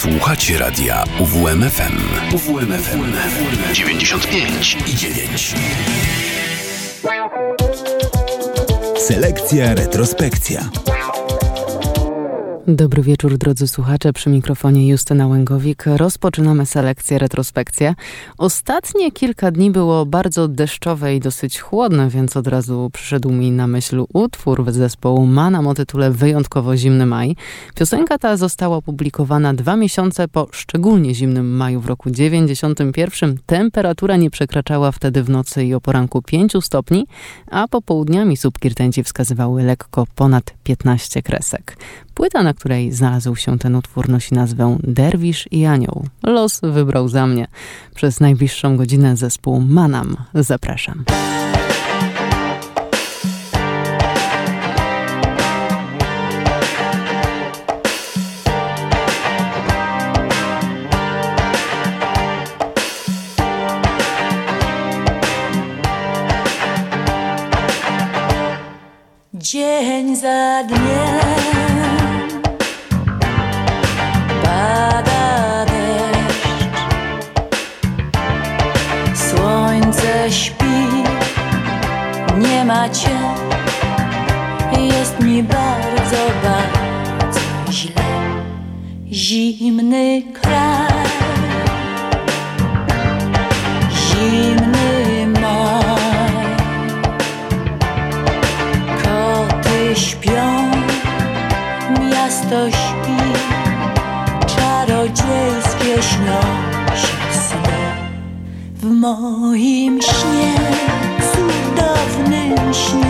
Słuchacie radia UWMFM. UWMFM 95 i 9. Selekcja retrospekcja. Dobry wieczór drodzy słuchacze, przy mikrofonie Justyna Łęgowik. Rozpoczynamy selekcję, retrospekcję. Ostatnie kilka dni było bardzo deszczowe i dosyć chłodne, więc od razu przyszedł mi na myśl utwór zespołu Manam o tytule Wyjątkowo zimny maj. Piosenka ta została opublikowana dwa miesiące po szczególnie zimnym maju w roku 91. Temperatura nie przekraczała wtedy w nocy i o poranku 5 stopni, a popołudniami słupki rtęci wskazywały lekko ponad 15 kresek. Płyta, na której znalazł się ten utwór, nosi nazwę Derwisz i Anioł. Los wybrał za mnie. Przez najbliższą godzinę zespół Manam. Zapraszam. Dzień za dniem jest mi bardzo, bardzo źle. Zimny kraj, zimny maj, koty śpią, miasto śpi. Czarodziejskie śnią się. W moim śnie, Menschen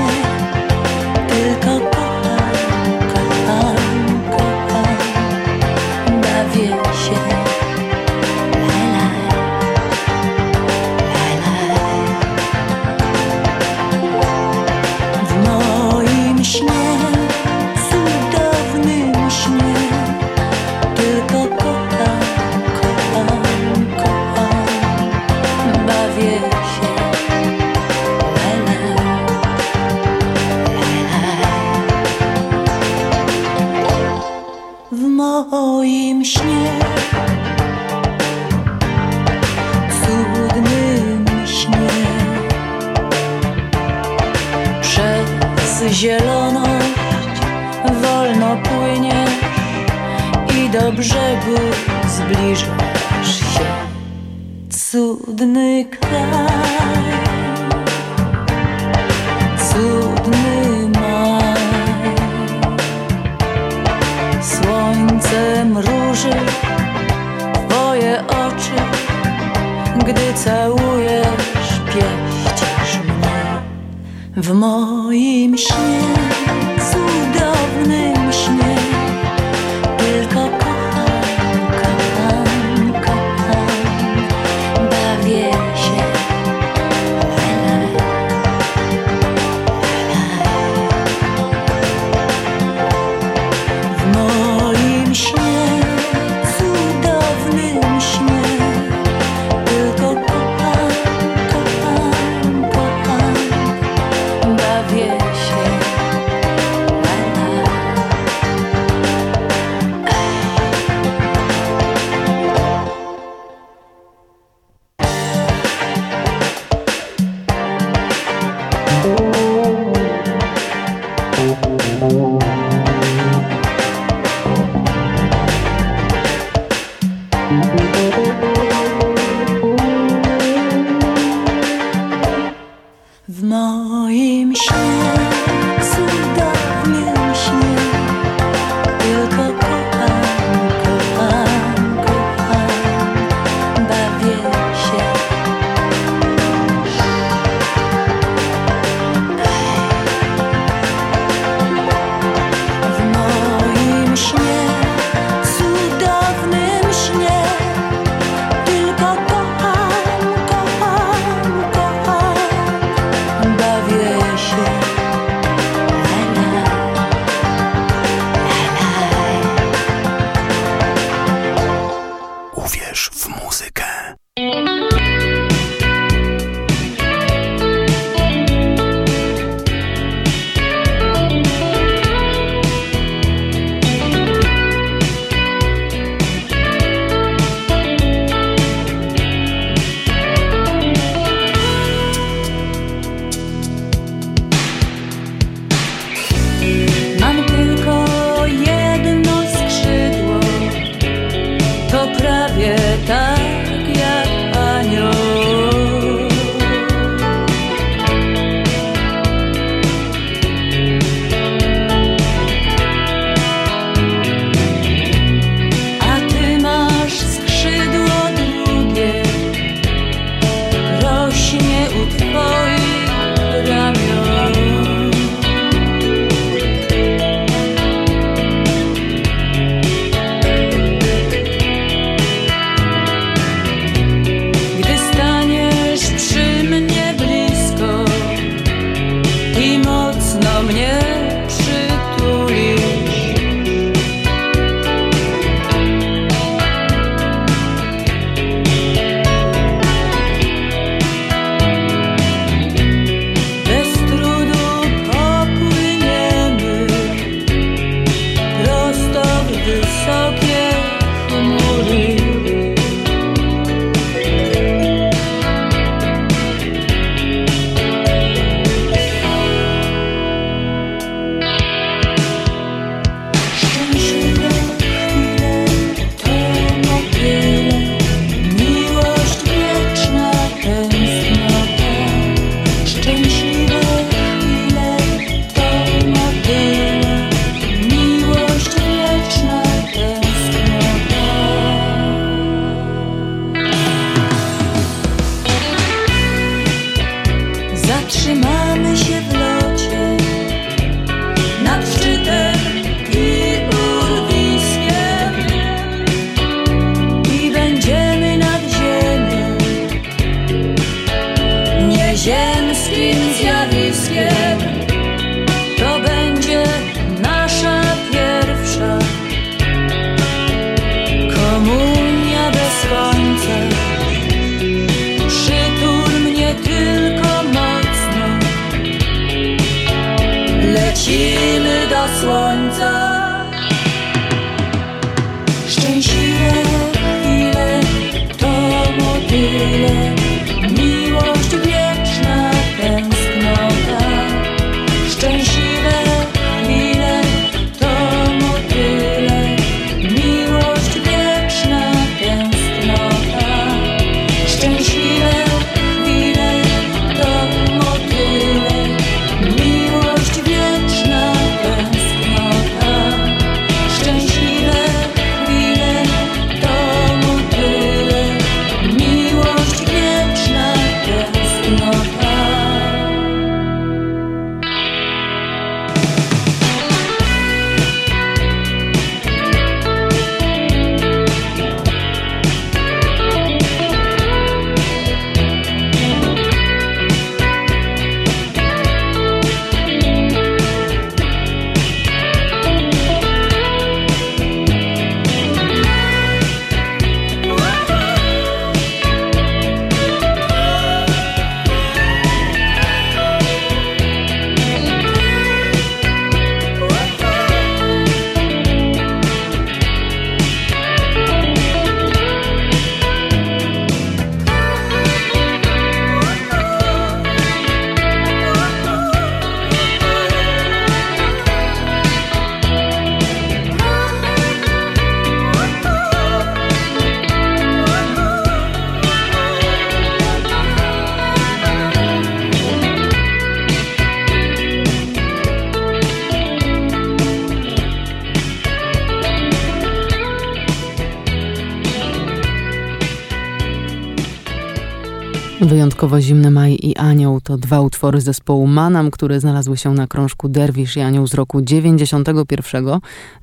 Wyjątkowo Zimny Maj i Anioł to dwa utwory zespołu Manam, które znalazły się na krążku Derwisz i Anioł z roku 91.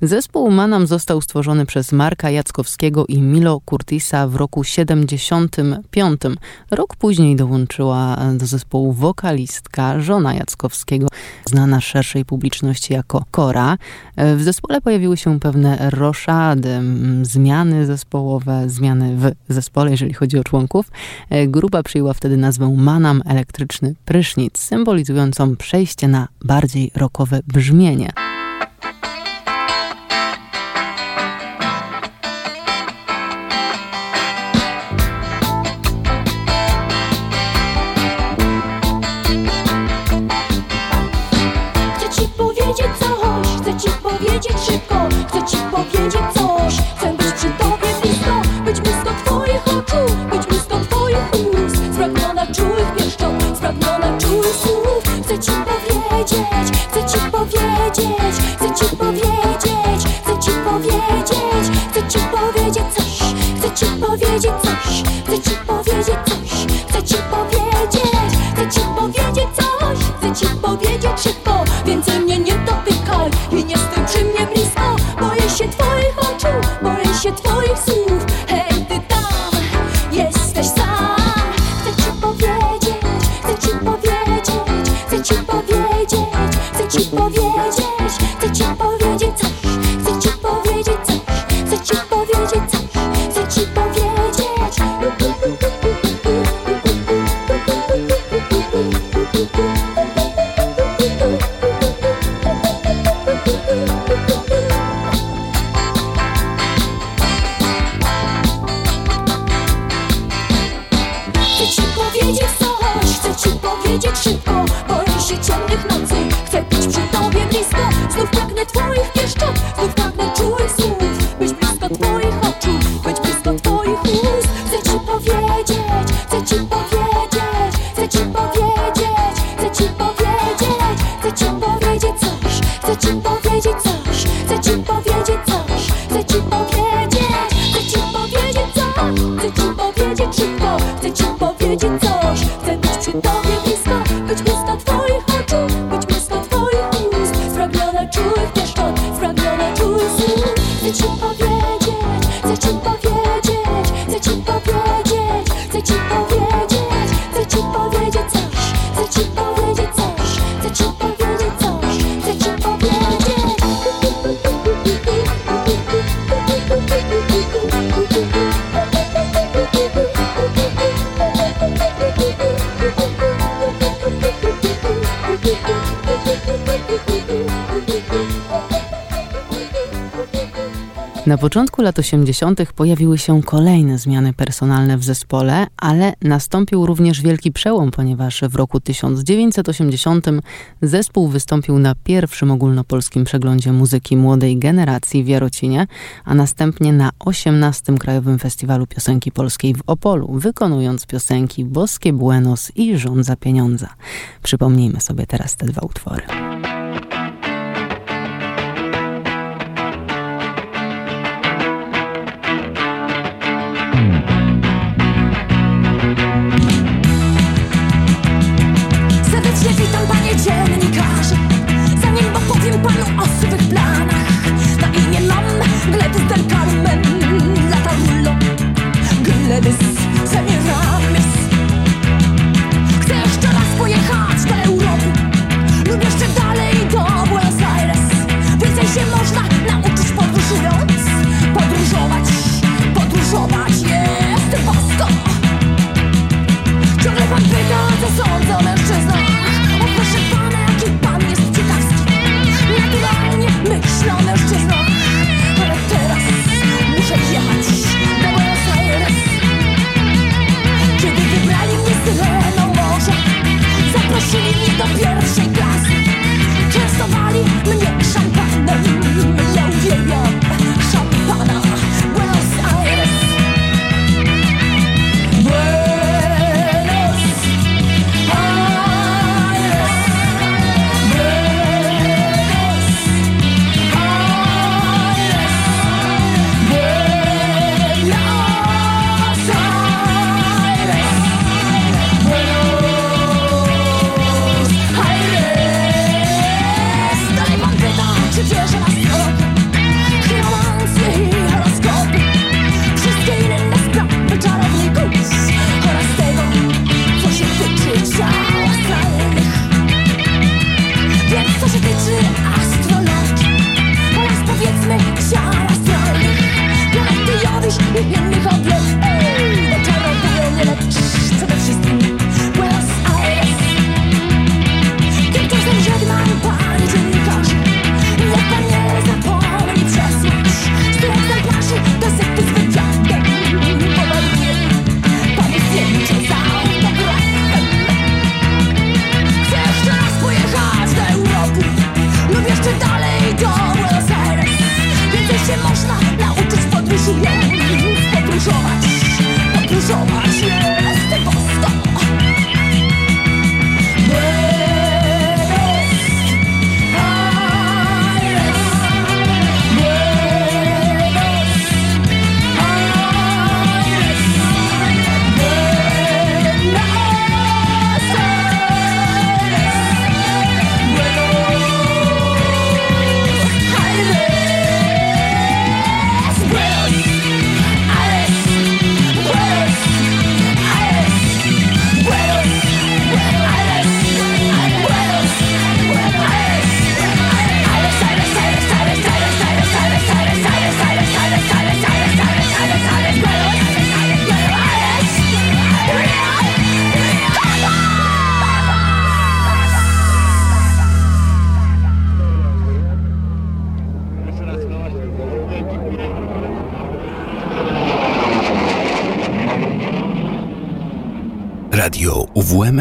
Zespół Manam został stworzony przez Marka Jackowskiego i Milo Curtisa w roku 75. Rok później dołączyła do zespołu wokalistka, żona Jackowskiego, znana szerszej publiczności jako Kora. W zespole pojawiły się pewne roszady, zmiany zespołowe, zmiany w zespole, jeżeli chodzi o członków. Grupa przyjęła wtedy nazwę Manam Elektryczny Prysznic, symbolizującą przejście na bardziej rokowe brzmienie. Chcę ci powiedzieć szybko Chcę ci powiedzieć Chcę ci powiedzieć, chcę ci powiedzieć Chcę ci powiedzieć, chcę ci powiedzieć Chcę ci powiedzieć coś, chcę ci powiedzieć coś Chcę ci powiedzieć coś, chcę ci powiedzieć Chcę ci powiedzieć coś, chcę ci powiedzieć szybko Więcej mnie nie dotykaj i nie stój przy mnie blisko. Boję się twoich oczu, boję się twoich słów powiedzieć coś, chcę ci powiedzieć szybko Boję się ciemnych nocy, chcę być przy tobie blisko. Znów pragnę twoich pieszczot, znów Na początku lat 80. pojawiły się kolejne zmiany personalne w zespole, ale nastąpił również wielki przełom, ponieważ w roku 1980 zespół wystąpił na pierwszym ogólnopolskim przeglądzie muzyki młodej generacji w Jarocinie, a następnie na 18. Krajowym Festiwalu Piosenki Polskiej w Opolu, wykonując piosenki Boskie Buenos i Rząd za pieniądze. Przypomnijmy sobie teraz te dwa utwory.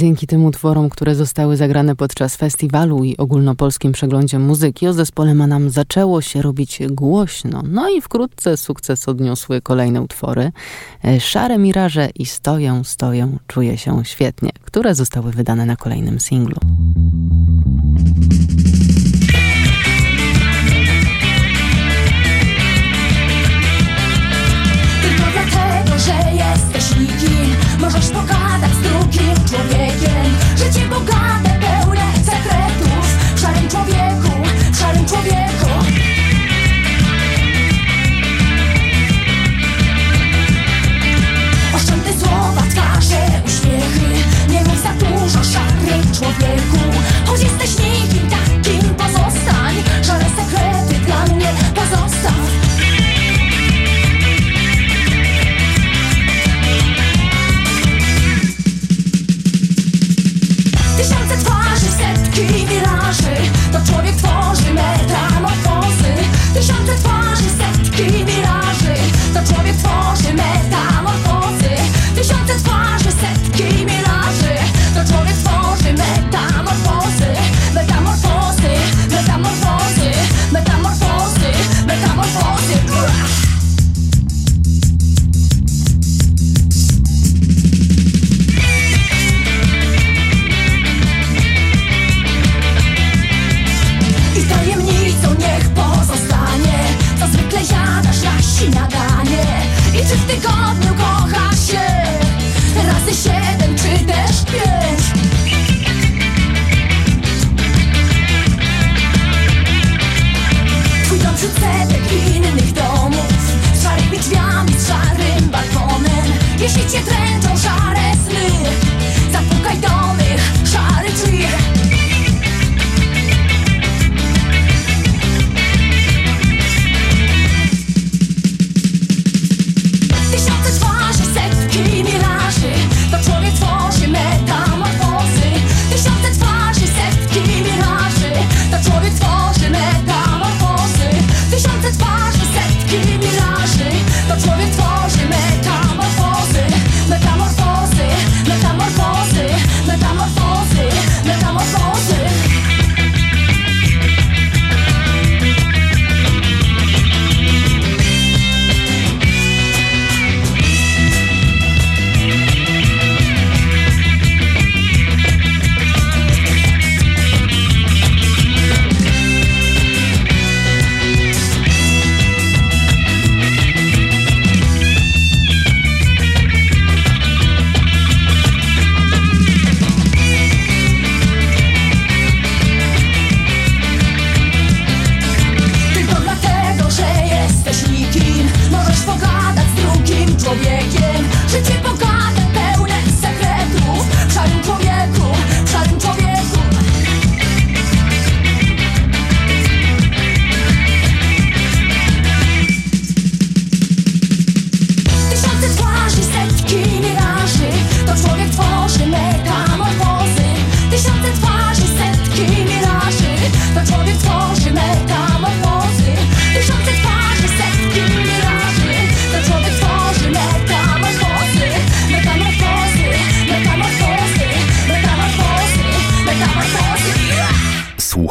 Dzięki tym utworom, które zostały zagrane podczas festiwalu i ogólnopolskim przeglądzie muzyki, o zespole Manam zaczęło się robić głośno. No i wkrótce sukces odniosły kolejne utwory. E, Szare miraże i Stoję, stoję, czuję się świetnie, które zostały wydane na kolejnym singlu. tysiące twarzy, setki miraży. To tworzy metr.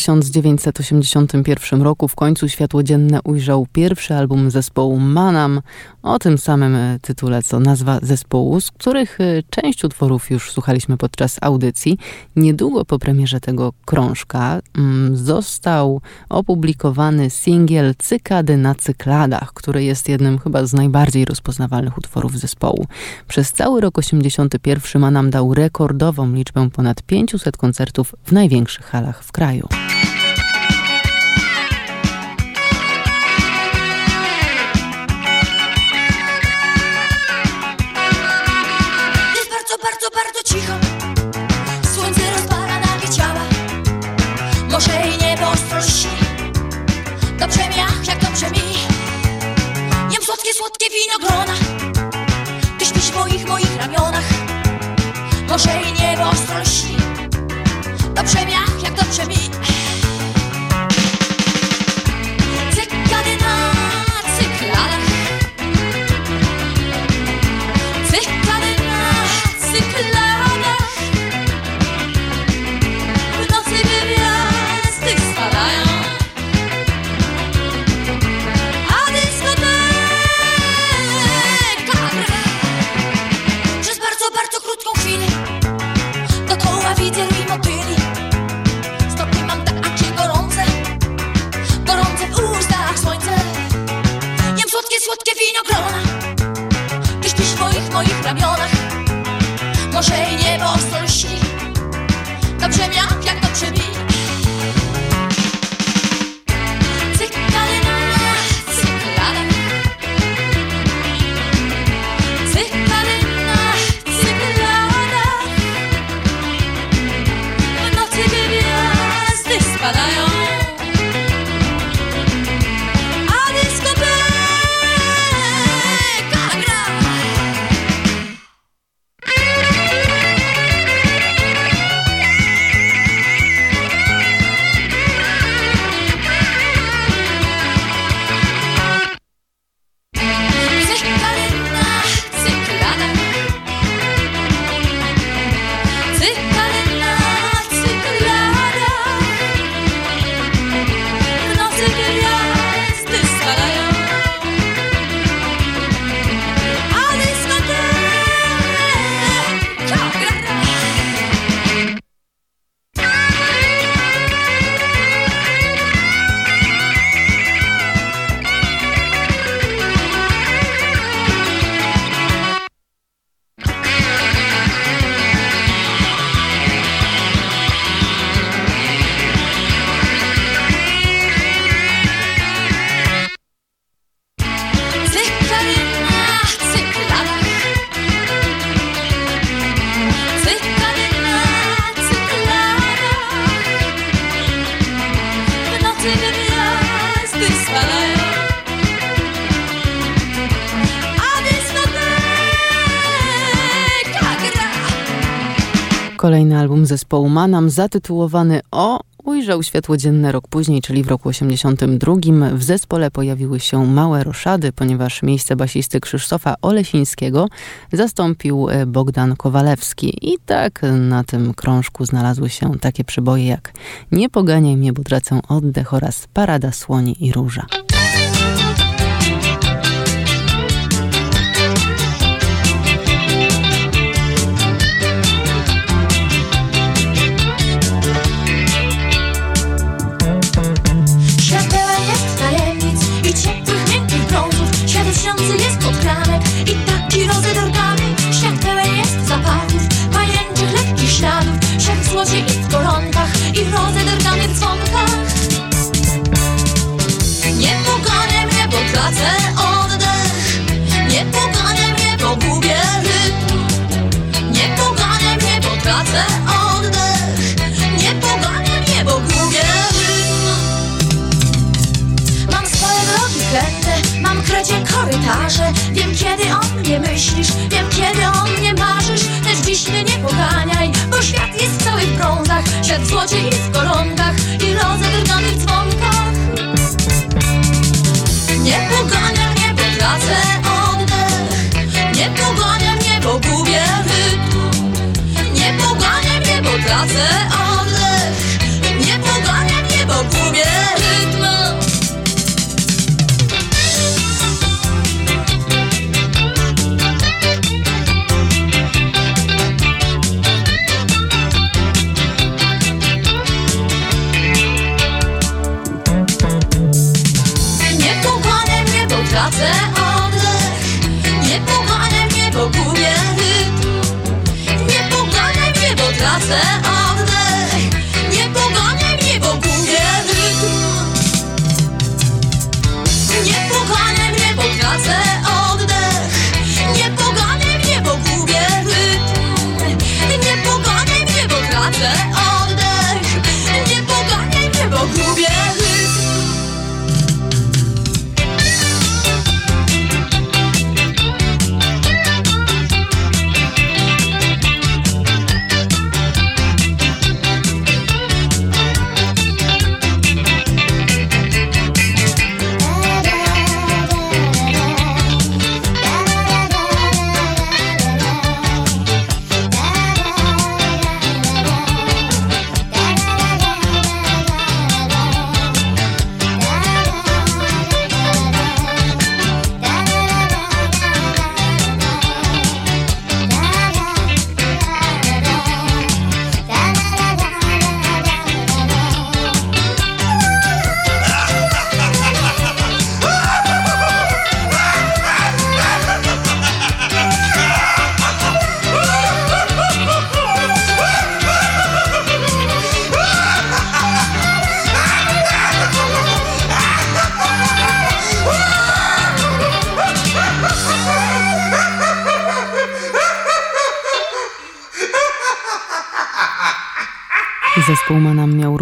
1981 roku w końcu światło dzienne ujrzał pierwszy album zespołu Manam o tym samym tytule co nazwa zespołu, z których e, część utworów już słuchaliśmy podczas audycji. Niedługo po premierze tego krążka mm, został opublikowany singiel Cykady na cykladach, który jest jednym chyba z najbardziej rozpoznawalnych utworów zespołu. Przez cały rok 81 Manam dał rekordową liczbę ponad 500 koncertów w największych halach w kraju. Słodkie winogrona Ty śpisz w moich, moich ramionach. Morze i niebo ostro Dobrze mi, ach, jak dobrze mi Kolejny album zespołu Manam zatytułowany O ujrzał światło dzienne rok później, czyli w roku 82. W zespole pojawiły się małe roszady, ponieważ miejsce basisty Krzysztofa Olesińskiego zastąpił e, Bogdan Kowalewski. I tak na tym krążku znalazły się takie przyboje jak Nie poganiaj mnie, bo tracę oddech oraz Parada Słoni i Róża. Korytarze Wiem kiedy o mnie myślisz, wiem kiedy o mnie marzysz. Lecz dziś mnie nie poganiaj, bo świat jest cały w brązach. Świat w złocie i w koronkach i rozedrganych dzwonkach. Nie pogania mnie, tracę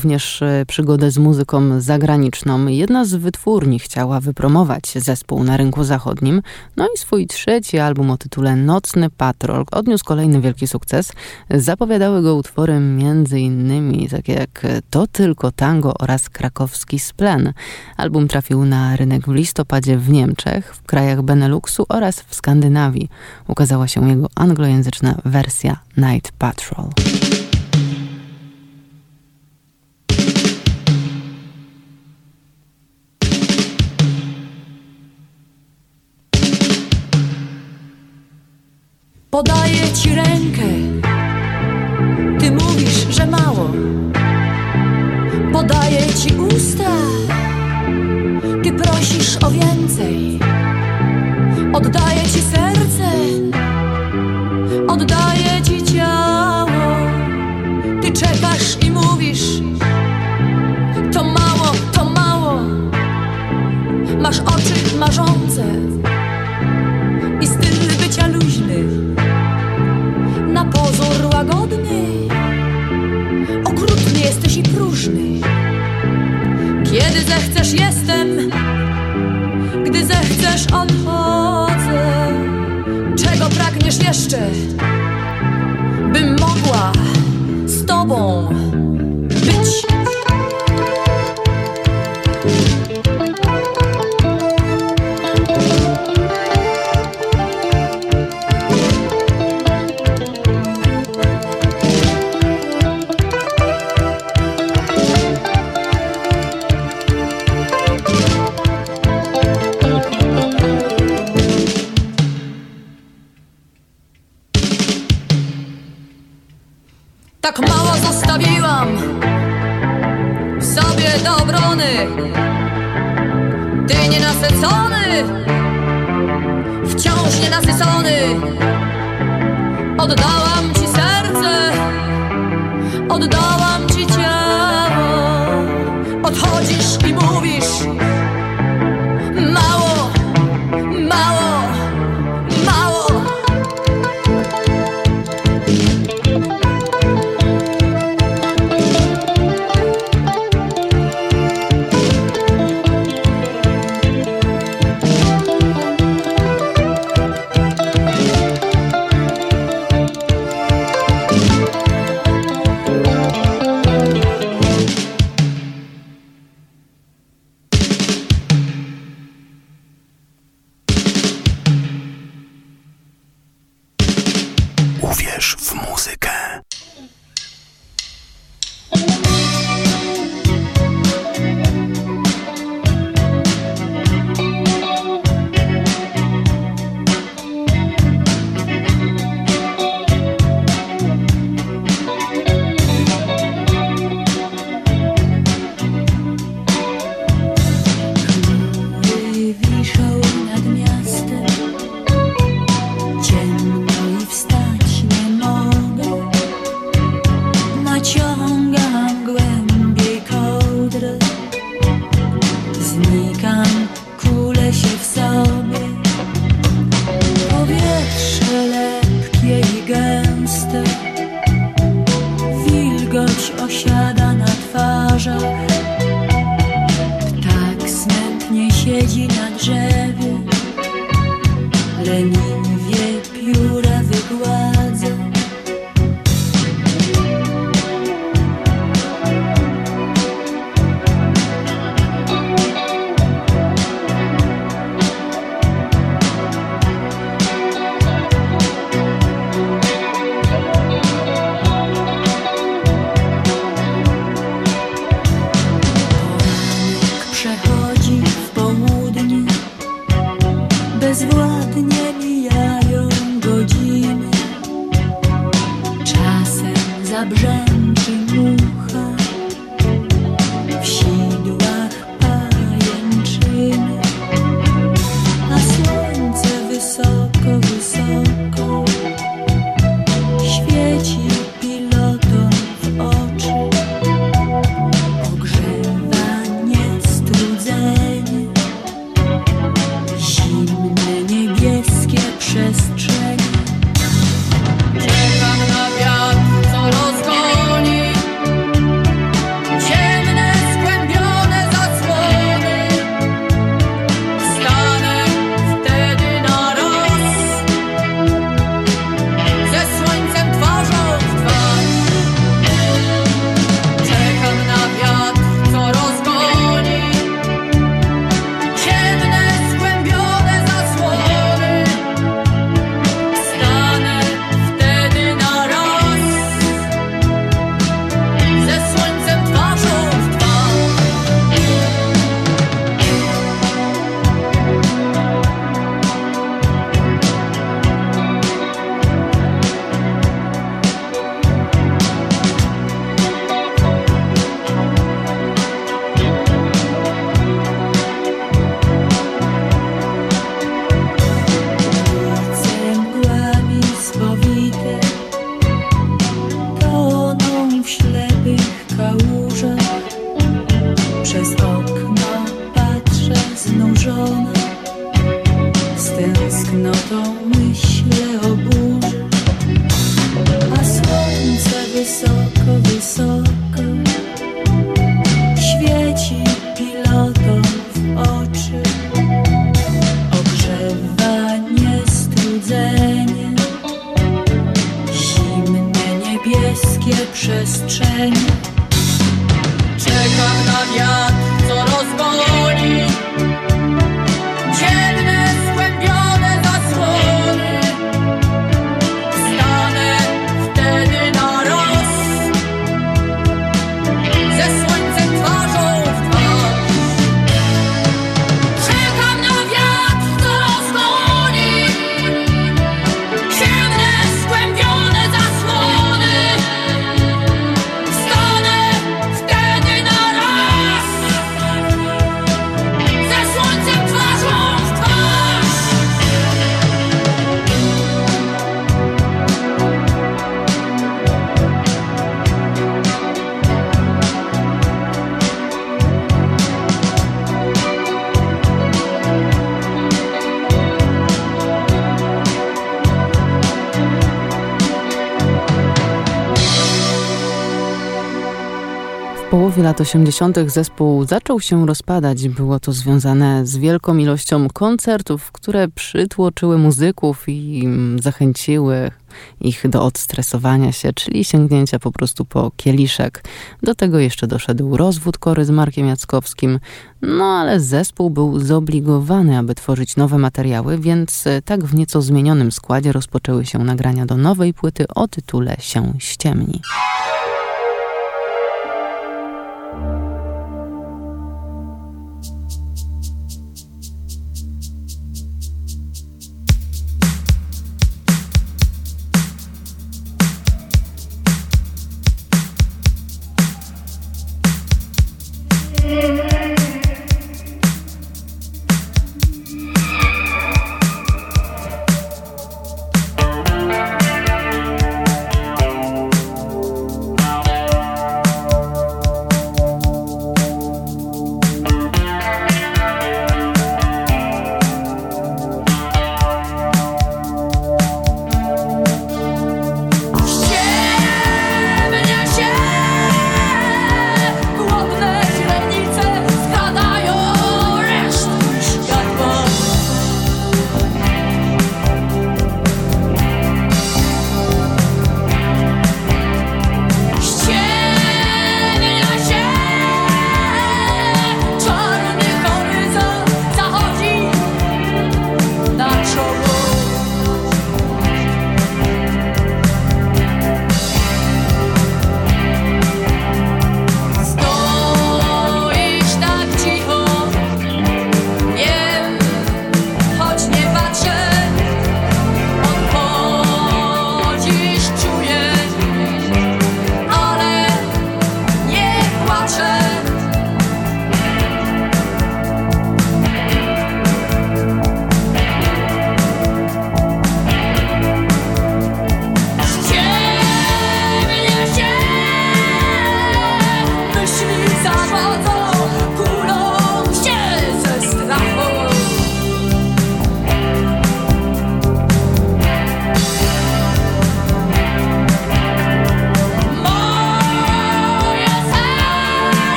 również e, przygodę z muzyką zagraniczną. Jedna z wytwórni chciała wypromować zespół na rynku zachodnim. No i swój trzeci album o tytule Nocny Patrol odniósł kolejny wielki sukces. Zapowiadały go utwory m.in. takie jak To Tylko Tango oraz Krakowski Splen. Album trafił na rynek w listopadzie w Niemczech, w krajach Beneluxu oraz w Skandynawii. Ukazała się jego anglojęzyczna wersja Night Patrol. Podaję ci rękę, ty mówisz, że mało. Podaję ci usta, ty prosisz o więcej. Oddaję ci serce, oddaję ci ciało. Ty czekasz i mówisz, to mało, to mało. Masz oczy marzące próżny Kiedy zechcesz jestem. Gdy zechcesz odchodzę. Czego pragniesz jeszcze Bym mogła tobą Tak mało zostawiłam sobie do obrony. Ty nienasycony, wciąż nienasycony. Oddałam ci serce, oddałam siedzi na drzewie, leniwie pióra. Połowie lat 80. zespół zaczął się rozpadać. Było to związane z wielką ilością koncertów, które przytłoczyły muzyków i zachęciły ich do odstresowania się, czyli sięgnięcia po prostu po kieliszek. Do tego jeszcze doszedł rozwód Kory z Markiem Jackowskim, no ale zespół był zobligowany, aby tworzyć nowe materiały, więc tak w nieco zmienionym składzie rozpoczęły się nagrania do nowej płyty o tytule Się ściemni.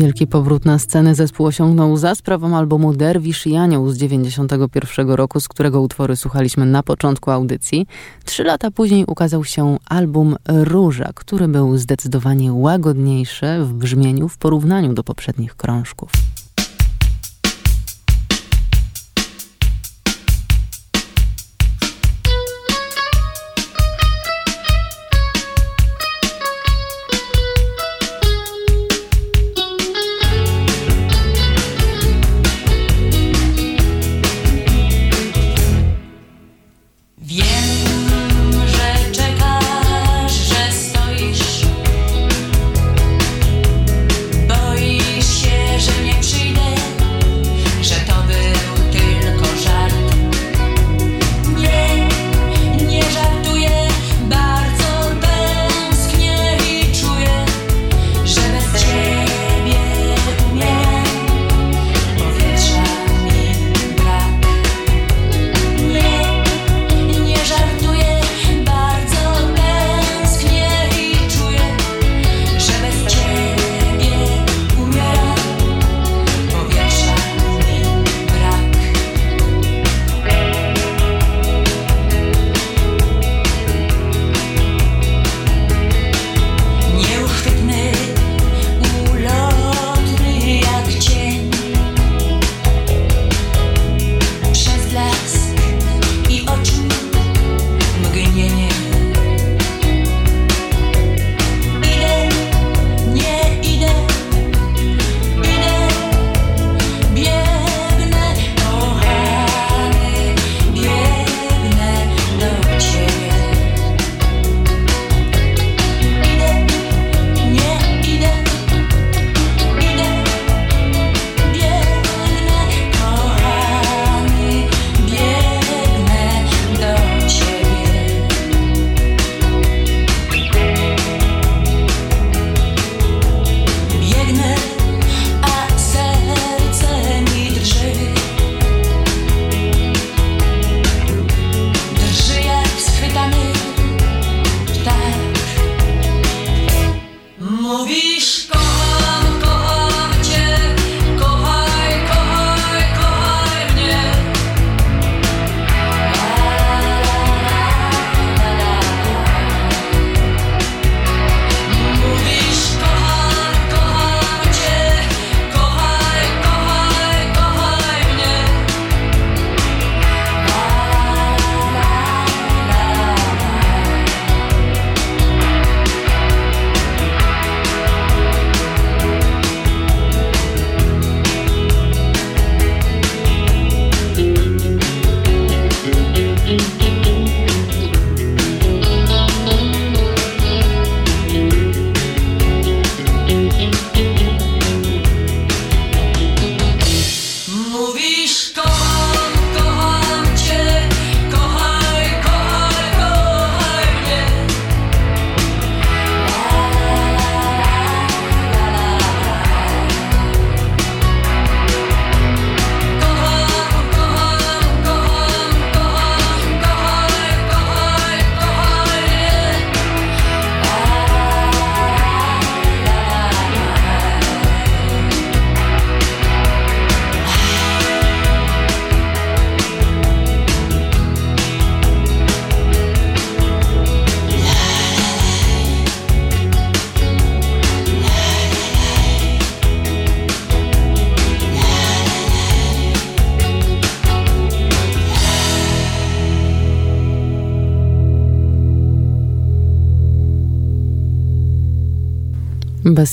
Wielki powrót na scenę zespół osiągnął za sprawą albumu Derwisz i Anioł z 91 roku, z którego utwory słuchaliśmy na początku audycji. Trzy lata później ukazał się album Róża, który był zdecydowanie łagodniejszy w brzmieniu w porównaniu do poprzednich krążków.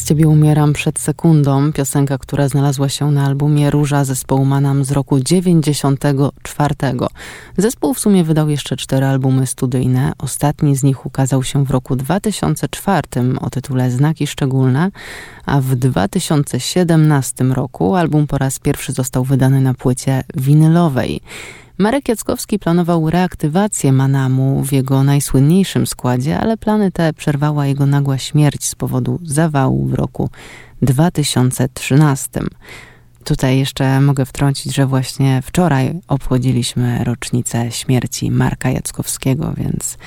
Ciebie umieram przed sekundą, piosenka, która znalazła się na albumie Róża zespołu Manam z roku 94. Zespół w sumie wydał jeszcze cztery albumy studyjne. Ostatni z nich ukazał się w roku 2004 o tytule Znaki Szczególne, a w 2017 roku album po raz pierwszy został wydany na płycie winylowej. Marek Jackowski planował reaktywację Manamu w jego najsłynniejszym składzie, ale plany te przerwała jego nagła śmierć z powodu zawału w roku 2013. Tutaj jeszcze mogę wtrącić, że właśnie wczoraj obchodziliśmy rocznicę śmierci Marka Jackowskiego, więc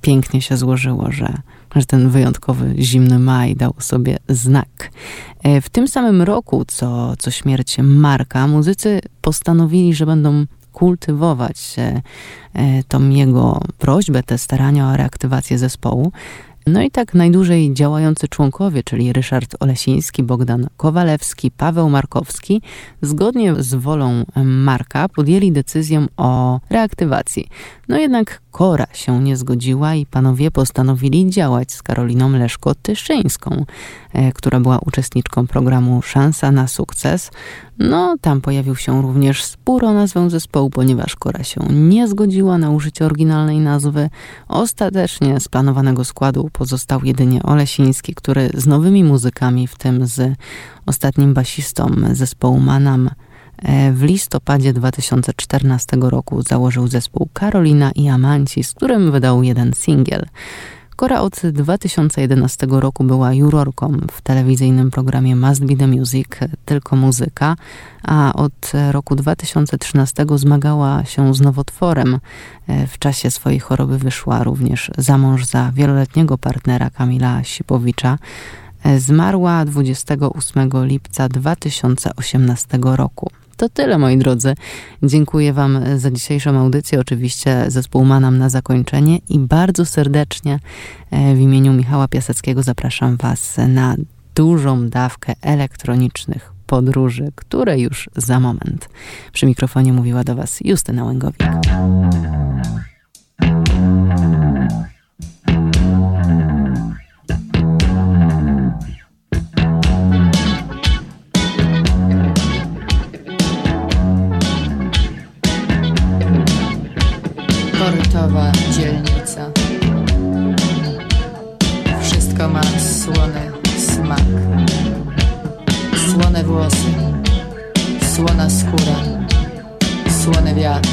pięknie się złożyło, że, że ten wyjątkowy zimny maj dał sobie znak. E, w tym samym roku, co, co śmierć Marka, muzycy postanowili, że będą kultywować e, tą jego prośbę, te starania o reaktywację zespołu. No i tak najdłużej działający członkowie, czyli Ryszard Olesiński, Bogdan Kowalewski, Paweł Markowski, zgodnie z wolą Marka podjęli decyzję o reaktywacji. No jednak Kora się nie zgodziła i panowie postanowili działać z Karoliną Leszko-Tyszyńską, e, która była uczestniczką programu Szansa na sukces. No, tam pojawił się również spór o nazwę zespołu, ponieważ Kora się nie zgodziła na użycie oryginalnej nazwy. Ostatecznie z planowanego składu pozostał jedynie Olesiński, który z nowymi muzykami, w tym z ostatnim basistą zespołu Manam, E, w listopadzie 2014 roku założył zespół Karolina i Amanci, z którym wydał jeden singiel. Kora od 2011 roku była jurorką w telewizyjnym programie Must Be The Music, tylko muzyka, a od roku 2013 zmagała się z nowotworem. E, w czasie swojej choroby wyszła również za mąż za wieloletniego partnera Kamila Sipowicza. E, zmarła 28 lipca 2018 roku. To tyle, moi drodzy. Dziękuję Wam za dzisiejszą audycję. Oczywiście zespół ma nam na zakończenie i bardzo serdecznie e, w imieniu Michała Piaseckiego zapraszam Was na dużą dawkę elektronicznych podróży, które już za moment. Przy mikrofonie mówiła do Was Justyna Łęgowik. Słony smak. Słone włosy, słona skóra, słony wiatr.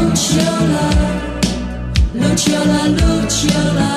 Luciola, Luciola, Luciola,